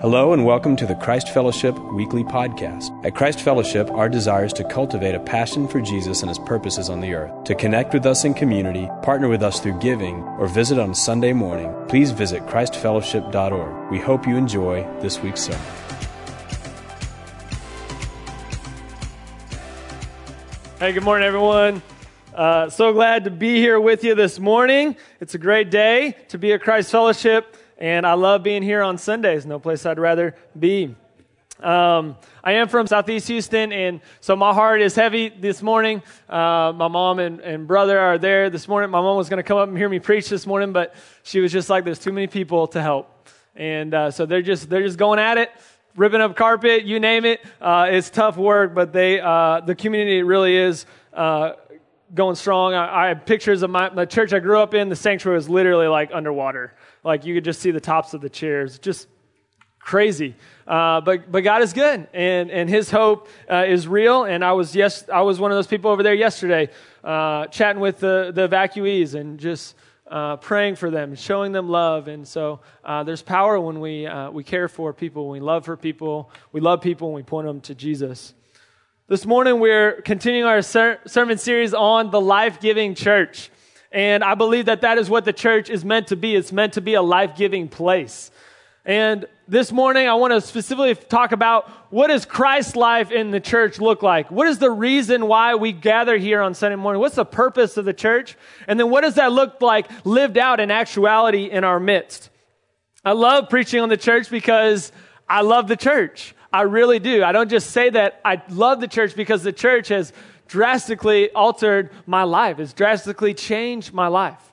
Hello and welcome to the Christ Fellowship Weekly Podcast. At Christ Fellowship, our desire is to cultivate a passion for Jesus and his purposes on the earth. To connect with us in community, partner with us through giving, or visit on Sunday morning, please visit ChristFellowship.org. We hope you enjoy this week's sermon. Hey, good morning, everyone. Uh, so glad to be here with you this morning. It's a great day to be at Christ Fellowship. And I love being here on Sundays. No place I'd rather be. Um, I am from Southeast Houston, and so my heart is heavy this morning. Uh, my mom and, and brother are there this morning. My mom was going to come up and hear me preach this morning, but she was just like, "There's too many people to help," and uh, so they're just they're just going at it, ripping up carpet, you name it. Uh, it's tough work, but they uh, the community really is uh, going strong. I, I, have pictures of my church I grew up in. The sanctuary was literally like underwater. Like you could just see the tops of the chairs. Just crazy. Uh, but but God is good, and and His hope uh, is real. And I was yes, I was one of those people over there yesterday, uh, chatting with the the evacuees and just. Uh, praying for them, showing them love, and so uh, there's power when we uh, we care for people, when we love for people, we love people, and we point them to Jesus. This morning we're continuing our ser- sermon series on the life-giving church. And I believe that that is what the church is meant to be. It's meant to be a life giving place. And this morning, I want to specifically talk about what does Christ's life in the church look like? What is the reason why we gather here on Sunday morning? What's the purpose of the church? And then what does that look like lived out in actuality in our midst? I love preaching on the church because I love the church. I really do. I don't just say that I love the church because the church has drastically altered my life. It's drastically changed my life.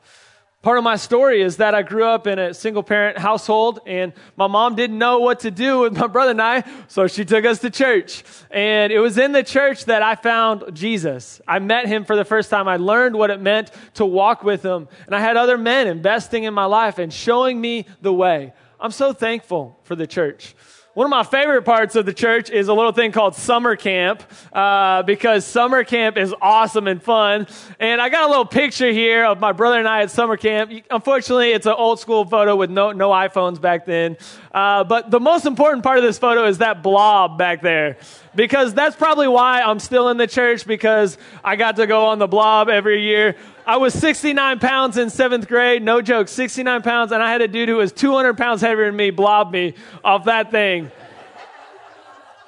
Part of my story is that I grew up in a single parent household and my mom didn't know what to do with my brother and I, so she took us to church. And it was in the church that I found Jesus. I met him for the first time. I learned what it meant to walk with him. And I had other men investing in my life and showing me the way. I'm so thankful for the church. One of my favorite parts of the church is a little thing called summer camp uh, because summer camp is awesome and fun. And I got a little picture here of my brother and I at summer camp. Unfortunately, it's an old school photo with no, no iPhones back then. Uh, but the most important part of this photo is that blob back there because that's probably why I'm still in the church because I got to go on the blob every year. I was 69 pounds in seventh grade, no joke, 69 pounds, and I had a dude who was 200 pounds heavier than me blob me off that thing.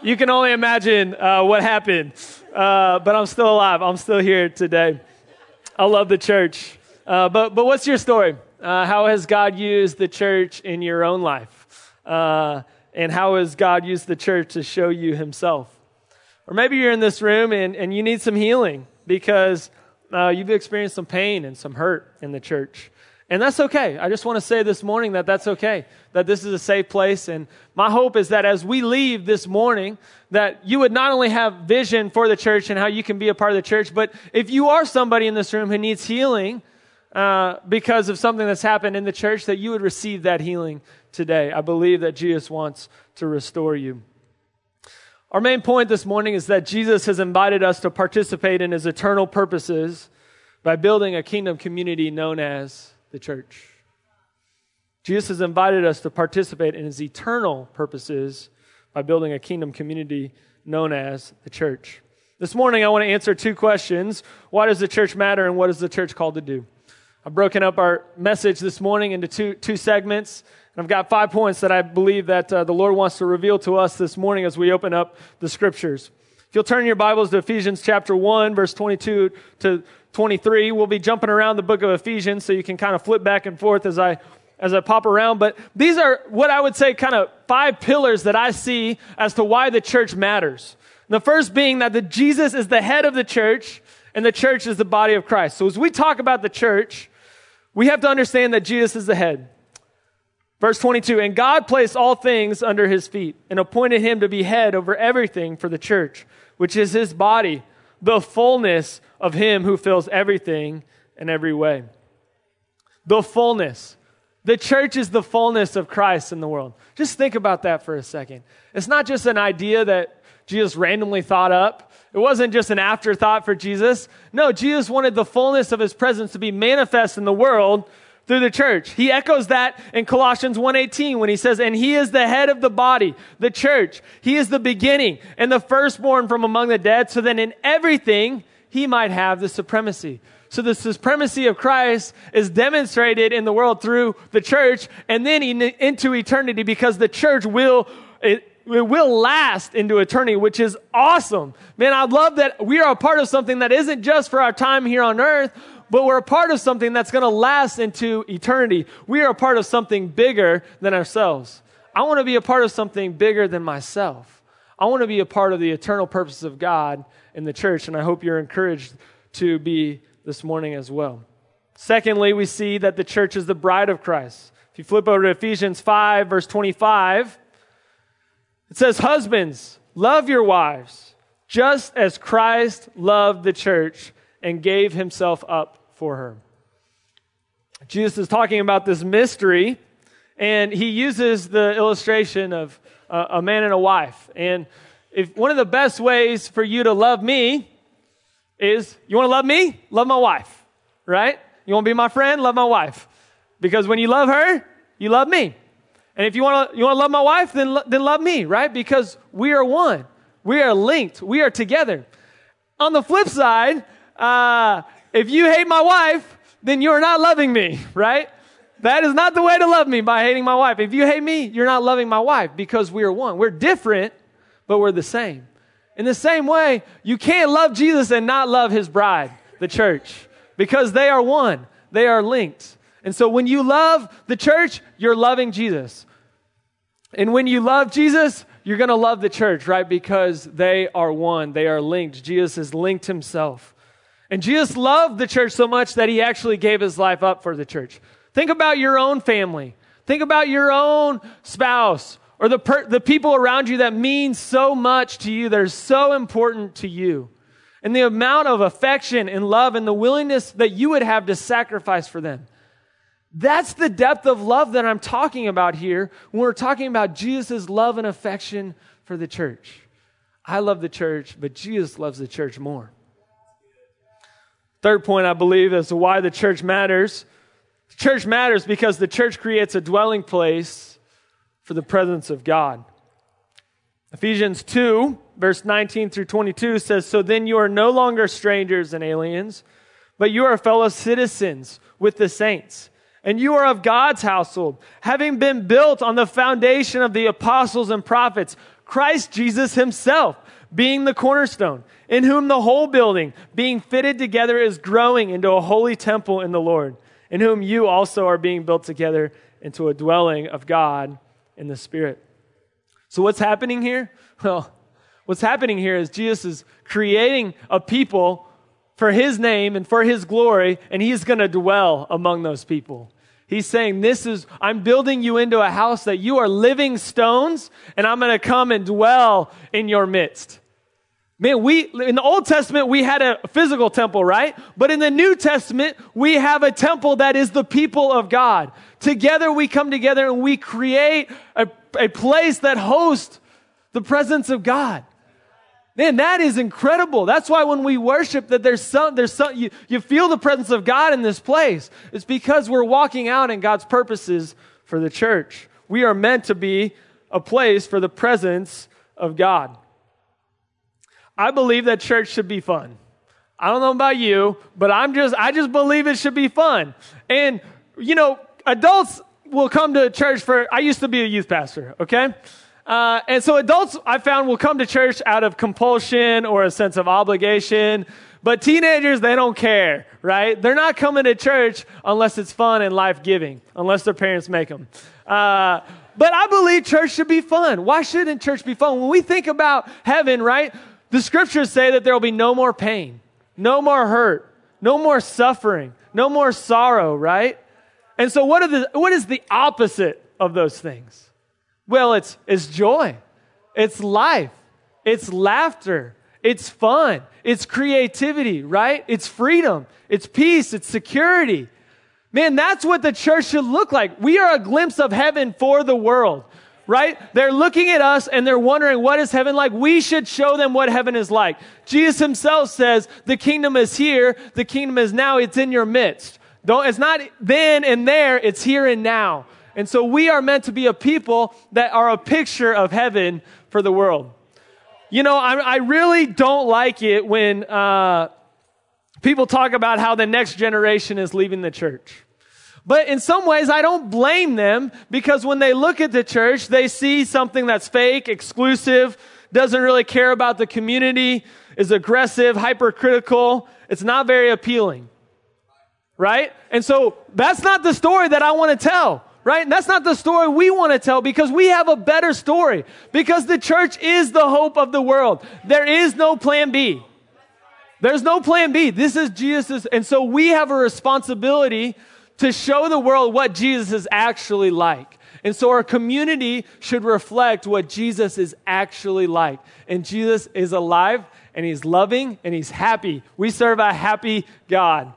You can only imagine uh, what happened, uh, but I'm still alive. I'm still here today. I love the church. Uh, but, but what's your story? Uh, how has God used the church in your own life? Uh, and how has God used the church to show you himself? Or maybe you're in this room and, and you need some healing because uh, you've experienced some pain and some hurt in the church. And that's okay. I just want to say this morning that that's okay, that this is a safe place. And my hope is that as we leave this morning, that you would not only have vision for the church and how you can be a part of the church, but if you are somebody in this room who needs healing uh, because of something that's happened in the church, that you would receive that healing today. I believe that Jesus wants to restore you. Our main point this morning is that Jesus has invited us to participate in his eternal purposes by building a kingdom community known as the church. Jesus has invited us to participate in his eternal purposes by building a kingdom community known as the church. This morning, I want to answer two questions Why does the church matter, and what is the church called to do? I've broken up our message this morning into two, two segments. And I've got five points that I believe that uh, the Lord wants to reveal to us this morning as we open up the scriptures. If you'll turn your Bibles to Ephesians chapter 1, verse 22 to 23, we'll be jumping around the book of Ephesians so you can kind of flip back and forth as I as I pop around, but these are what I would say kind of five pillars that I see as to why the church matters. The first being that the Jesus is the head of the church and the church is the body of Christ. So as we talk about the church, we have to understand that Jesus is the head. Verse 22 And God placed all things under his feet and appointed him to be head over everything for the church, which is his body, the fullness of him who fills everything in every way. The fullness. The church is the fullness of Christ in the world. Just think about that for a second. It's not just an idea that Jesus randomly thought up. It wasn't just an afterthought for Jesus. No, Jesus wanted the fullness of his presence to be manifest in the world through the church. He echoes that in Colossians 1:18 when he says, "And he is the head of the body, the church. He is the beginning and the firstborn from among the dead, so that in everything he might have the supremacy." So the supremacy of Christ is demonstrated in the world through the church and then into eternity because the church will it will last into eternity, which is awesome. Man, I love that we are a part of something that isn't just for our time here on earth, but we're a part of something that's going to last into eternity. We are a part of something bigger than ourselves. I want to be a part of something bigger than myself. I want to be a part of the eternal purposes of God in the church, and I hope you're encouraged to be this morning as well. Secondly, we see that the church is the bride of Christ. If you flip over to Ephesians 5, verse 25, it says, Husbands, love your wives, just as Christ loved the church and gave himself up for her. Jesus is talking about this mystery, and he uses the illustration of uh, a man and a wife. And if one of the best ways for you to love me is you want to love me? Love my wife, right? You want to be my friend? Love my wife. Because when you love her, you love me. And if you want to, you want to love my wife, then, then love me, right? Because we are one. We are linked. We are together. On the flip side, uh, if you hate my wife, then you're not loving me, right? That is not the way to love me by hating my wife. If you hate me, you're not loving my wife because we are one. We're different, but we're the same. In the same way, you can't love Jesus and not love his bride, the church, because they are one. They are linked. And so when you love the church, you're loving Jesus. And when you love Jesus, you're going to love the church, right? Because they are one. They are linked. Jesus has linked himself. And Jesus loved the church so much that he actually gave his life up for the church. Think about your own family. Think about your own spouse or the, per- the people around you that mean so much to you, that are so important to you. And the amount of affection and love and the willingness that you would have to sacrifice for them. That's the depth of love that I'm talking about here when we're talking about Jesus' love and affection for the church. I love the church, but Jesus loves the church more. Third point, I believe, as to why the church matters. The church matters because the church creates a dwelling place for the presence of God. Ephesians 2, verse 19 through 22 says, So then you are no longer strangers and aliens, but you are fellow citizens with the saints, and you are of God's household, having been built on the foundation of the apostles and prophets, Christ Jesus himself being the cornerstone, in whom the whole building, being fitted together, is growing into a holy temple in the Lord, in whom you also are being built together into a dwelling of God in the Spirit. So, what's happening here? Well, what's happening here is Jesus is creating a people for his name and for his glory, and he's going to dwell among those people. He's saying, This is, I'm building you into a house that you are living stones, and I'm going to come and dwell in your midst. Man, we, in the Old Testament, we had a physical temple, right? But in the New Testament, we have a temple that is the people of God. Together we come together and we create a, a place that hosts the presence of God. Man, that is incredible. That's why when we worship that there's some, there's some, you, you feel the presence of God in this place. It's because we're walking out in God's purposes for the church. We are meant to be a place for the presence of God. I believe that church should be fun. I don't know about you, but I'm just, I just believe it should be fun. And, you know, adults will come to church for, I used to be a youth pastor, okay? Uh, and so adults, I found, will come to church out of compulsion or a sense of obligation. But teenagers, they don't care, right? They're not coming to church unless it's fun and life giving, unless their parents make them. Uh, but I believe church should be fun. Why shouldn't church be fun? When we think about heaven, right? The scriptures say that there will be no more pain, no more hurt, no more suffering, no more sorrow, right? And so, what, are the, what is the opposite of those things? Well, it's, it's joy, it's life, it's laughter, it's fun, it's creativity, right? It's freedom, it's peace, it's security. Man, that's what the church should look like. We are a glimpse of heaven for the world, right? They're looking at us and they're wondering, what is heaven like? We should show them what heaven is like. Jesus himself says, the kingdom is here, the kingdom is now, it's in your midst. Don't, it's not then and there, it's here and now. And so we are meant to be a people that are a picture of heaven for the world. You know, I, I really don't like it when uh, people talk about how the next generation is leaving the church. But in some ways, I don't blame them because when they look at the church, they see something that's fake, exclusive, doesn't really care about the community, is aggressive, hypercritical. It's not very appealing. Right? And so that's not the story that I want to tell. Right? And that's not the story we want to tell because we have a better story. Because the church is the hope of the world. There is no plan B. There's no plan B. This is Jesus. And so we have a responsibility to show the world what Jesus is actually like. And so our community should reflect what Jesus is actually like. And Jesus is alive and he's loving and he's happy. We serve a happy God.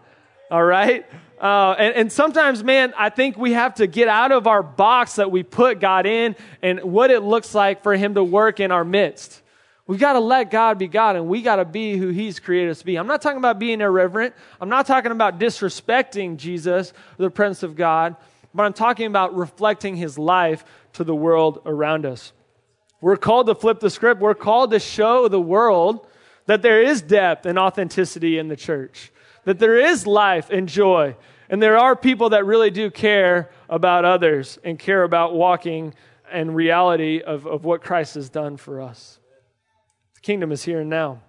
All right? Uh, and, and, sometimes, man, I think we have to get out of our box that we put God in and what it looks like for Him to work in our midst. We've got to let God be God and we got to be who He's created us to be. I'm not talking about being irreverent. I'm not talking about disrespecting Jesus the presence of God, but I'm talking about reflecting His life to the world around us. We're called to flip the script. We're called to show the world that there is depth and authenticity in the church, that there is life and joy, and there are people that really do care about others and care about walking in reality of, of what Christ has done for us. The kingdom is here and now.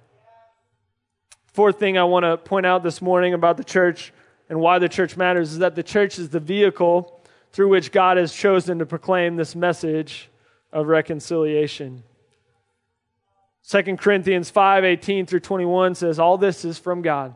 Fourth thing I want to point out this morning about the church and why the church matters is that the church is the vehicle through which God has chosen to proclaim this message of reconciliation. 2 Corinthians 5 18 through 21 says, All this is from God,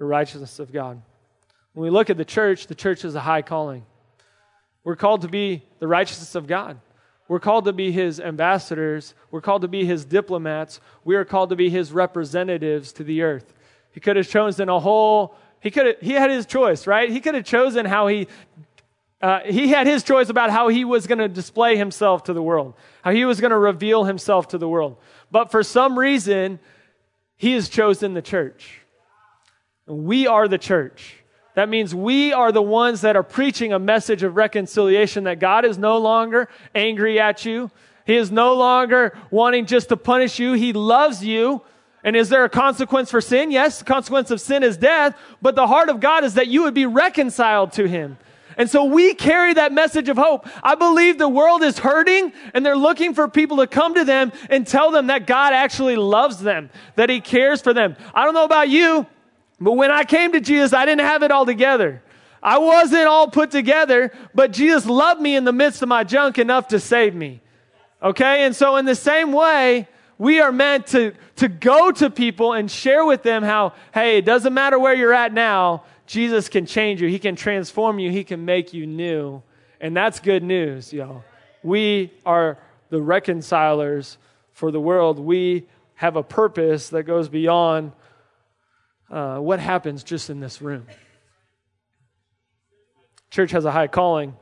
the righteousness of God. When we look at the church, the church is a high calling. We're called to be the righteousness of God. We're called to be his ambassadors. We're called to be his diplomats. We are called to be his representatives to the earth. He could have chosen a whole, he could have, he had his choice, right? He could have chosen how he, uh, he had his choice about how he was going to display himself to the world, how he was going to reveal himself to the world. But for some reason, he has chosen the church. We are the church. That means we are the ones that are preaching a message of reconciliation that God is no longer angry at you. He is no longer wanting just to punish you. He loves you. And is there a consequence for sin? Yes, the consequence of sin is death, but the heart of God is that you would be reconciled to Him. And so we carry that message of hope. I believe the world is hurting and they're looking for people to come to them and tell them that God actually loves them, that He cares for them. I don't know about you, but when I came to Jesus, I didn't have it all together. I wasn't all put together, but Jesus loved me in the midst of my junk enough to save me. Okay? And so, in the same way, we are meant to, to go to people and share with them how, hey, it doesn't matter where you're at now, Jesus can change you. He can transform you. He can make you new. And that's good news, y'all. We are the reconcilers for the world. We have a purpose that goes beyond uh, what happens just in this room. Church has a high calling.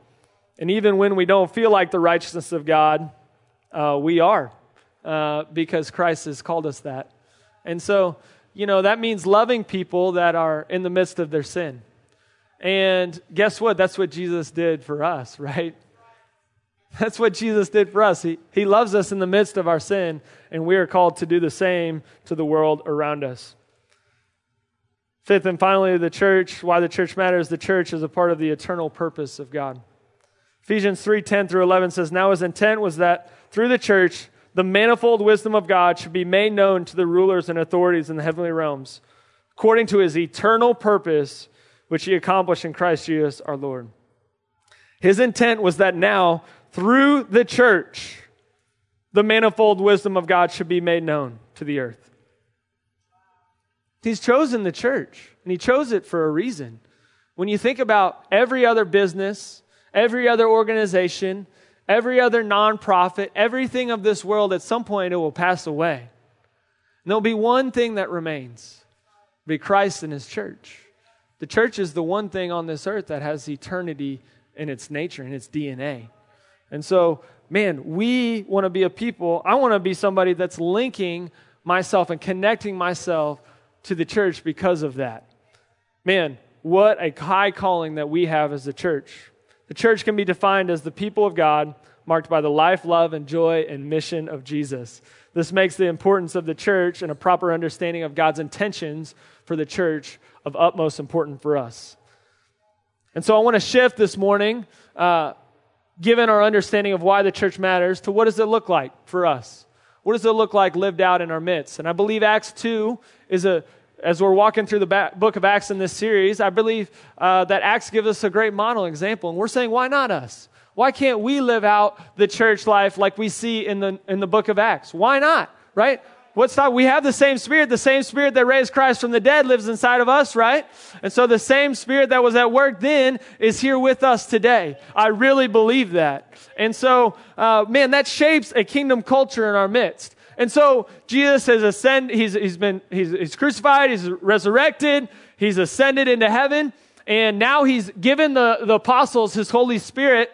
And even when we don't feel like the righteousness of God, uh, we are uh, because Christ has called us that. And so, you know, that means loving people that are in the midst of their sin. And guess what? That's what Jesus did for us, right? That's what Jesus did for us. He, he loves us in the midst of our sin, and we are called to do the same to the world around us. Fifth and finally, the church, why the church matters, the church is a part of the eternal purpose of God. Ephesians 3 10 through 11 says, Now his intent was that through the church, the manifold wisdom of God should be made known to the rulers and authorities in the heavenly realms, according to his eternal purpose, which he accomplished in Christ Jesus our Lord. His intent was that now, through the church, the manifold wisdom of God should be made known to the earth. He's chosen the church, and he chose it for a reason. When you think about every other business, every other organization, every other nonprofit, everything of this world, at some point it will pass away. And there'll be one thing that remains be Christ and his church. The church is the one thing on this earth that has eternity in its nature, in its DNA. And so, man, we want to be a people. I want to be somebody that's linking myself and connecting myself to the church because of that. Man, what a high calling that we have as a church. The church can be defined as the people of God, marked by the life, love, and joy and mission of Jesus. This makes the importance of the church and a proper understanding of God's intentions for the church of utmost importance for us. And so I want to shift this morning, uh, given our understanding of why the church matters, to what does it look like for us? What does it look like lived out in our midst? And I believe Acts 2 is a as we're walking through the book of Acts in this series, I believe uh, that Acts gives us a great model example. And we're saying, why not us? Why can't we live out the church life like we see in the, in the book of Acts? Why not? Right? What's that? We have the same spirit. The same spirit that raised Christ from the dead lives inside of us, right? And so the same spirit that was at work then is here with us today. I really believe that. And so, uh, man, that shapes a kingdom culture in our midst. And so Jesus has ascended, he's, he's been, he's, he's crucified, he's resurrected, he's ascended into heaven, and now he's given the, the apostles his Holy Spirit,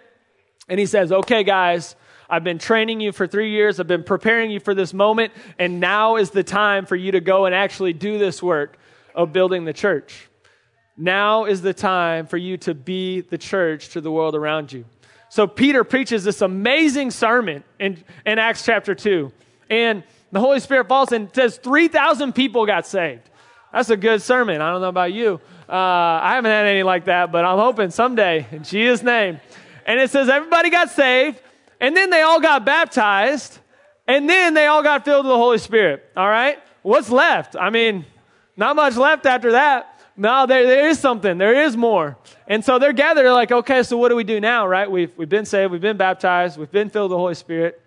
and he says, okay, guys, I've been training you for three years. I've been preparing you for this moment. And now is the time for you to go and actually do this work of building the church. Now is the time for you to be the church to the world around you. So Peter preaches this amazing sermon in, in Acts chapter 2 and the Holy Spirit falls and says 3,000 people got saved. That's a good sermon. I don't know about you. Uh, I haven't had any like that, but I'm hoping someday in Jesus' name. And it says everybody got saved, and then they all got baptized, and then they all got filled with the Holy Spirit. All right? What's left? I mean, not much left after that. No, there, there is something. There is more. And so they're gathered. They're like, okay, so what do we do now, right? We've, we've been saved. We've been baptized. We've been filled with the Holy Spirit.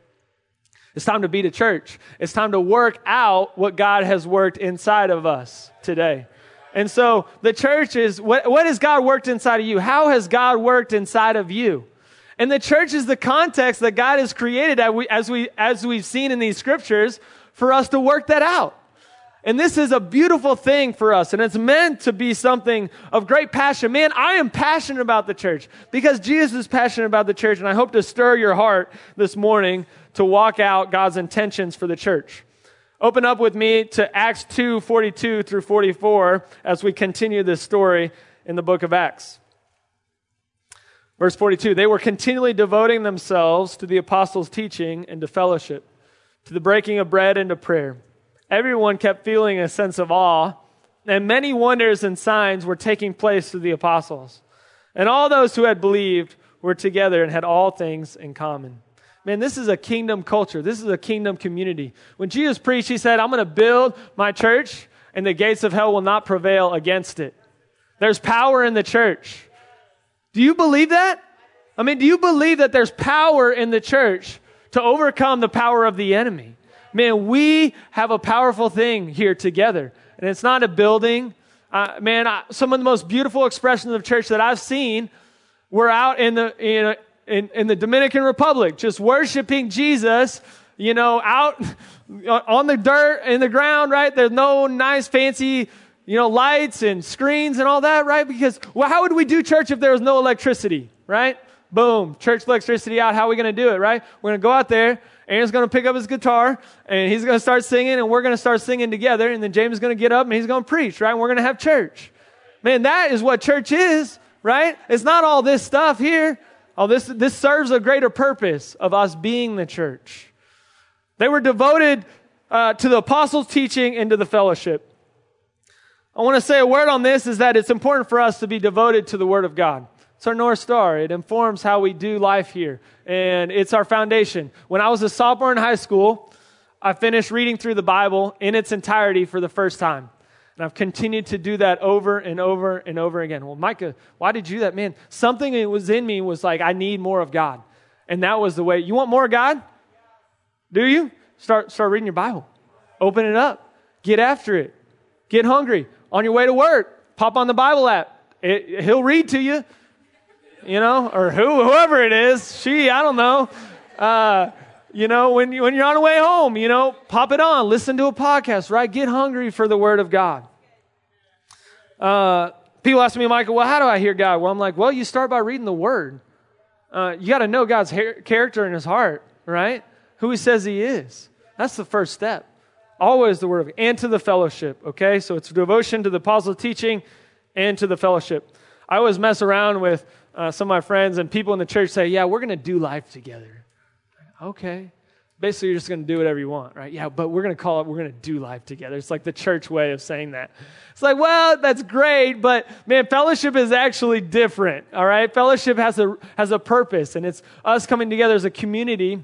It's time to be the church. It's time to work out what God has worked inside of us today. And so the church is what, what has God worked inside of you? How has God worked inside of you? And the church is the context that God has created as, we, as, we, as we've seen in these scriptures for us to work that out. And this is a beautiful thing for us, and it's meant to be something of great passion. Man, I am passionate about the church because Jesus is passionate about the church, and I hope to stir your heart this morning to walk out God's intentions for the church. Open up with me to Acts 2 42 through 44 as we continue this story in the book of Acts. Verse 42 They were continually devoting themselves to the apostles' teaching and to fellowship, to the breaking of bread and to prayer. Everyone kept feeling a sense of awe, and many wonders and signs were taking place through the apostles. And all those who had believed were together and had all things in common. Man, this is a kingdom culture. This is a kingdom community. When Jesus preached, he said, I'm going to build my church, and the gates of hell will not prevail against it. There's power in the church. Do you believe that? I mean, do you believe that there's power in the church to overcome the power of the enemy? Man, we have a powerful thing here together. And it's not a building. Uh, man, I, some of the most beautiful expressions of church that I've seen were out in the, you know, in, in the Dominican Republic, just worshiping Jesus, you know, out on the dirt, in the ground, right? There's no nice, fancy, you know, lights and screens and all that, right? Because, well, how would we do church if there was no electricity, right? Boom, church electricity out. How are we going to do it, right? We're going to go out there. Aaron's going to pick up his guitar and he's going to start singing and we're going to start singing together. And then James is going to get up and he's going to preach, right? And we're going to have church. Man, that is what church is, right? It's not all this stuff here. Oh, this, this serves a greater purpose of us being the church. They were devoted uh, to the apostles' teaching and to the fellowship. I want to say a word on this is that it's important for us to be devoted to the Word of God. It's our North Star. It informs how we do life here, and it's our foundation. When I was a sophomore in high school, I finished reading through the Bible in its entirety for the first time. And I've continued to do that over and over and over again. Well, Micah, why did you do that? Man, something that was in me was like, I need more of God. And that was the way. You want more of God? Do you? Start, start reading your Bible. Open it up. Get after it. Get hungry. On your way to work, pop on the Bible app. it, he'll read to you, you know, or who, whoever it is, she, I don't know. Uh, you know, when, you, when you're on the way home, you know, pop it on, listen to a podcast, right? Get hungry for the Word of God. Uh, people ask me, Michael, well, how do I hear God? Well, I'm like, well, you start by reading the Word. Uh, you got to know God's ha- character in His heart, right? Who He says He is. That's the first step. Always the Word of and to the fellowship, okay? So it's devotion to the apostle teaching and to the fellowship. I always mess around with uh, some of my friends and people in the church say, yeah, we're going to do life together. Okay. Basically, you're just going to do whatever you want, right? Yeah, but we're going to call it, we're going to do life together. It's like the church way of saying that. It's like, well, that's great, but man, fellowship is actually different, all right? Fellowship has a, has a purpose, and it's us coming together as a community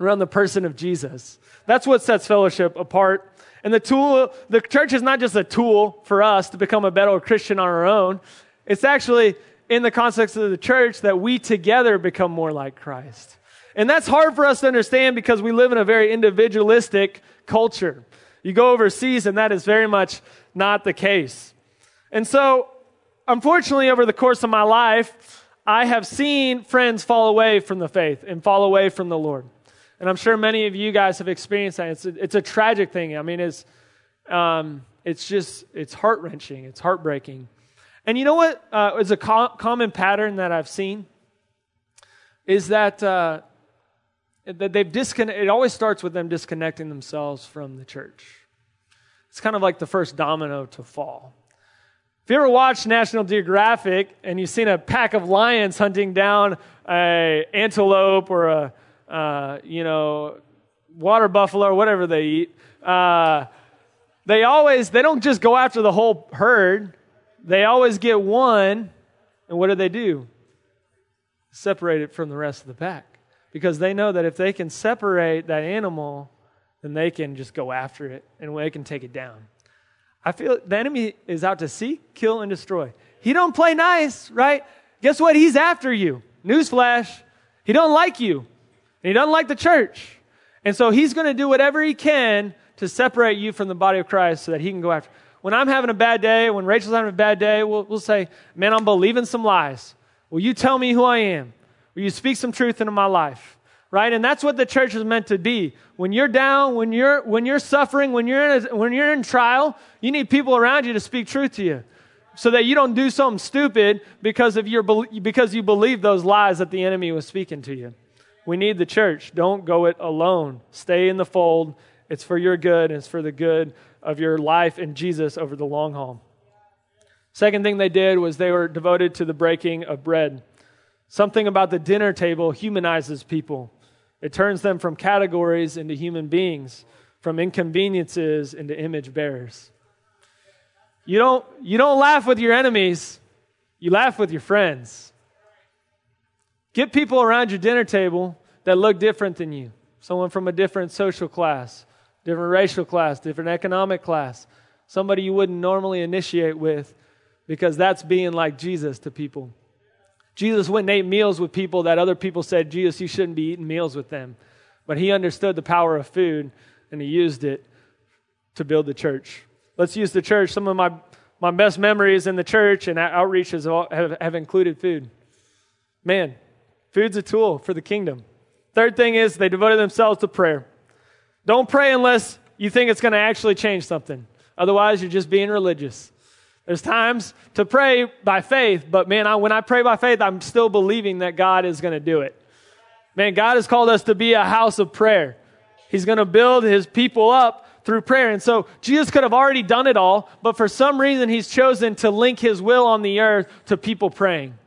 around the person of Jesus. That's what sets fellowship apart. And the tool, the church is not just a tool for us to become a better Christian on our own. It's actually in the context of the church that we together become more like Christ. And that's hard for us to understand because we live in a very individualistic culture. You go overseas, and that is very much not the case. And so, unfortunately, over the course of my life, I have seen friends fall away from the faith and fall away from the Lord. And I'm sure many of you guys have experienced that. It's a, it's a tragic thing. I mean, it's, um, it's just, it's heart wrenching, it's heartbreaking. And you know what uh, is a co- common pattern that I've seen? Is that uh, that they've disconnect, it always starts with them disconnecting themselves from the church. It's kind of like the first domino to fall. If you ever watched National Geographic and you've seen a pack of lions hunting down a antelope or a uh, you know water buffalo or whatever they eat, uh, they always they don't just go after the whole herd. They always get one, and what do they do? Separate it from the rest of the pack because they know that if they can separate that animal, then they can just go after it and they can take it down. I feel the enemy is out to seek, kill, and destroy. He don't play nice, right? Guess what? He's after you. Newsflash. He don't like you. He doesn't like the church. And so he's going to do whatever he can to separate you from the body of Christ so that he can go after. When I'm having a bad day, when Rachel's having a bad day, we'll, we'll say, man, I'm believing some lies. Will you tell me who I am? Will you speak some truth into my life? Right? And that's what the church is meant to be. When you're down, when you're, when you're suffering, when you're, in a, when you're in trial, you need people around you to speak truth to you so that you don't do something stupid because, of your, because you believe those lies that the enemy was speaking to you. We need the church. Don't go it alone. Stay in the fold. It's for your good and it's for the good of your life in Jesus over the long haul. Second thing they did was they were devoted to the breaking of bread. Something about the dinner table humanizes people. It turns them from categories into human beings, from inconveniences into image bearers. You don't, you don't laugh with your enemies, you laugh with your friends. Get people around your dinner table that look different than you. Someone from a different social class, different racial class, different economic class. Somebody you wouldn't normally initiate with because that's being like Jesus to people. Jesus went and ate meals with people that other people said, Jesus, you shouldn't be eating meals with them. But he understood the power of food and he used it to build the church. Let's use the church. Some of my, my best memories in the church and outreaches have, have included food. Man, food's a tool for the kingdom. Third thing is they devoted themselves to prayer. Don't pray unless you think it's going to actually change something. Otherwise, you're just being religious. There's times to pray by faith, but man, I, when I pray by faith, I'm still believing that God is going to do it. Man, God has called us to be a house of prayer. He's going to build his people up through prayer. And so Jesus could have already done it all, but for some reason, he's chosen to link his will on the earth to people praying.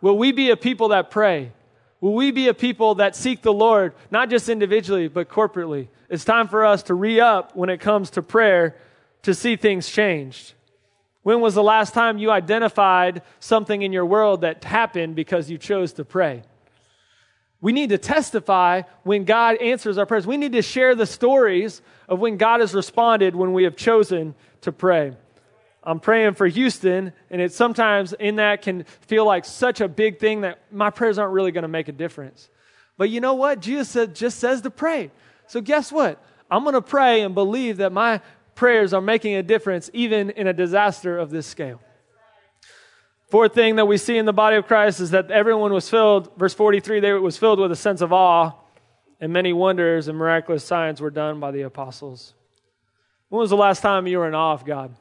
Will we be a people that pray? Will we be a people that seek the Lord, not just individually, but corporately? It's time for us to re up when it comes to prayer to see things changed. When was the last time you identified something in your world that happened because you chose to pray? We need to testify when God answers our prayers. We need to share the stories of when God has responded when we have chosen to pray. I'm praying for Houston, and it sometimes in that can feel like such a big thing that my prayers aren't really going to make a difference. But you know what? Jesus said, just says to pray. So guess what? I'm going to pray and believe that my prayers are making a difference even in a disaster of this scale. Fourth thing that we see in the body of Christ is that everyone was filled, verse 43, they was filled with a sense of awe, and many wonders and miraculous signs were done by the apostles. When was the last time you were in awe of God?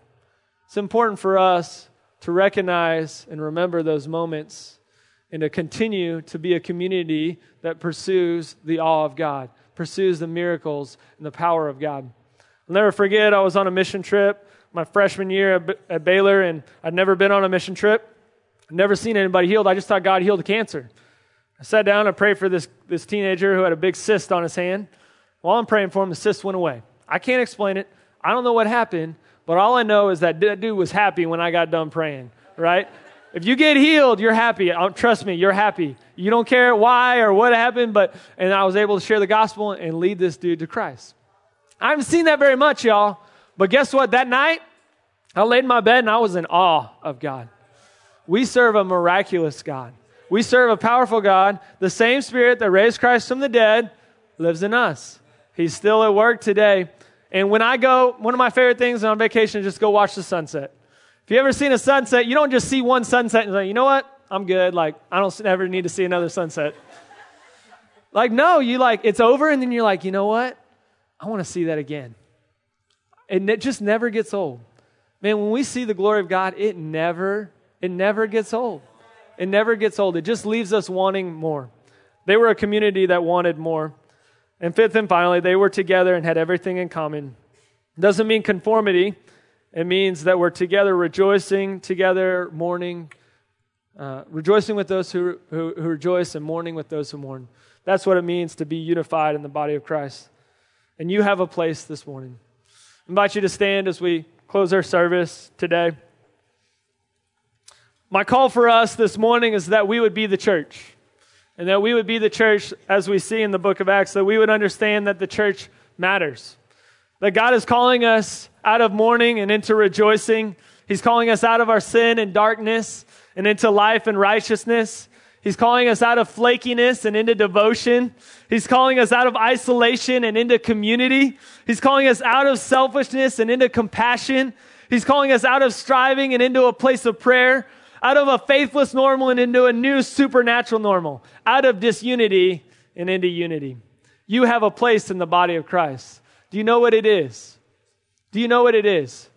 It's important for us to recognize and remember those moments and to continue to be a community that pursues the awe of God, pursues the miracles and the power of God. I'll never forget, I was on a mission trip my freshman year at Baylor, and I'd never been on a mission trip. Never seen anybody healed. I just thought God healed the cancer. I sat down and prayed for this, this teenager who had a big cyst on his hand. While I'm praying for him, the cyst went away. I can't explain it. I don't know what happened, but all I know is that dude was happy when I got done praying, right? If you get healed, you're happy. Uh, trust me, you're happy. You don't care why or what happened, but, and I was able to share the gospel and lead this dude to Christ. I haven't seen that very much, y'all. But guess what? That night, I laid in my bed and I was in awe of God. We serve a miraculous God. We serve a powerful God. The same Spirit that raised Christ from the dead lives in us. He's still at work today. And when I go, one of my favorite things on vacation is just go watch the sunset. If you ever seen a sunset, you don't just see one sunset and say, you know what? I'm good. Like, I don't ever need to see another sunset. like, no, you like, it's over, and then you're like, you know what? I want to see that again. And it just never gets old. Man, when we see the glory of God, it never it never gets old. It never gets old. It just leaves us wanting more. They were a community that wanted more. And fifth and finally, they were together and had everything in common. Doesn't mean conformity. It means that we're together, rejoicing together, mourning, uh, rejoicing with those who, who, who rejoice and mourning with those who mourn. That's what it means to be unified in the body of Christ. And you have a place this morning. I invite you to stand as we close our service today. My call for us this morning is that we would be the church. And that we would be the church as we see in the book of Acts, that we would understand that the church matters. That God is calling us out of mourning and into rejoicing. He's calling us out of our sin and darkness and into life and righteousness. He's calling us out of flakiness and into devotion. He's calling us out of isolation and into community. He's calling us out of selfishness and into compassion. He's calling us out of striving and into a place of prayer out of a faithless normal and into a new supernatural normal, out of disunity and into unity. You have a place in the body of Christ. Do you know what it is? Do you know what it is?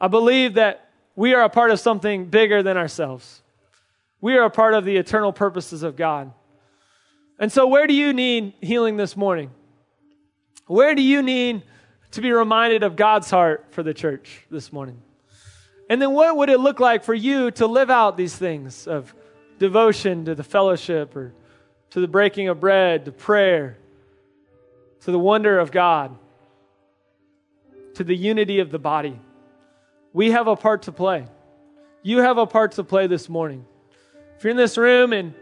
I believe that we are a part of something bigger than ourselves. We are a part of the eternal purposes of God. And so, where do you need healing this morning? Where do you need to be reminded of God's heart for the church this morning? And then what would it look like for you to live out these things of devotion to the fellowship or to the breaking of bread, to prayer, to the wonder of God, to the unity of the body? We have a part to play. You have a part to play this morning. If you're in this room and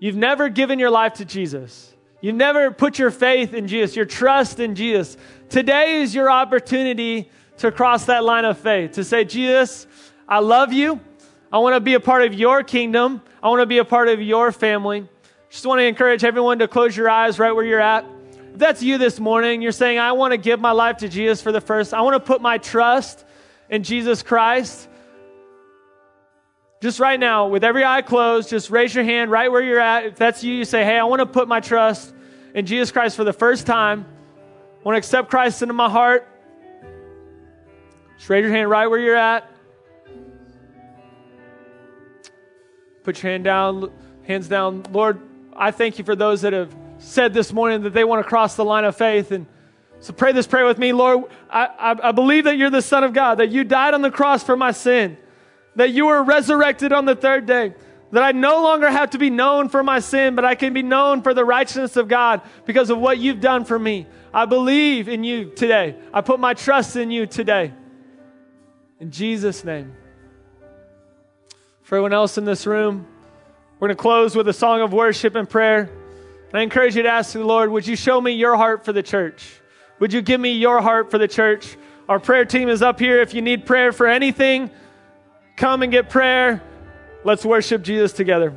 you've never given your life to Jesus, you've never put your faith in Jesus, your trust in Jesus, today is your opportunity to cross that line of faith, to say, Jesus, I love you. I want to be a part of your kingdom. I want to be a part of your family. Just want to encourage everyone to close your eyes right where you're at. If that's you this morning, you're saying, I want to give my life to Jesus for the first, I want to put my trust in Jesus Christ. Just right now, with every eye closed, just raise your hand right where you're at. If that's you, you say, Hey, I want to put my trust in Jesus Christ for the first time. I want to accept Christ into my heart. Just raise your hand right where you're at. Put your hand down, hands down. Lord, I thank you for those that have said this morning that they want to cross the line of faith. And so pray this prayer with me. Lord, I, I, I believe that you're the Son of God, that you died on the cross for my sin, that you were resurrected on the third day that I no longer have to be known for my sin, but I can be known for the righteousness of God because of what you've done for me. I believe in you today. I put my trust in you today. In Jesus' name. For everyone else in this room, we're going to close with a song of worship and prayer. And I encourage you to ask the Lord, would you show me your heart for the church? Would you give me your heart for the church? Our prayer team is up here. If you need prayer for anything, come and get prayer. Let's worship Jesus together.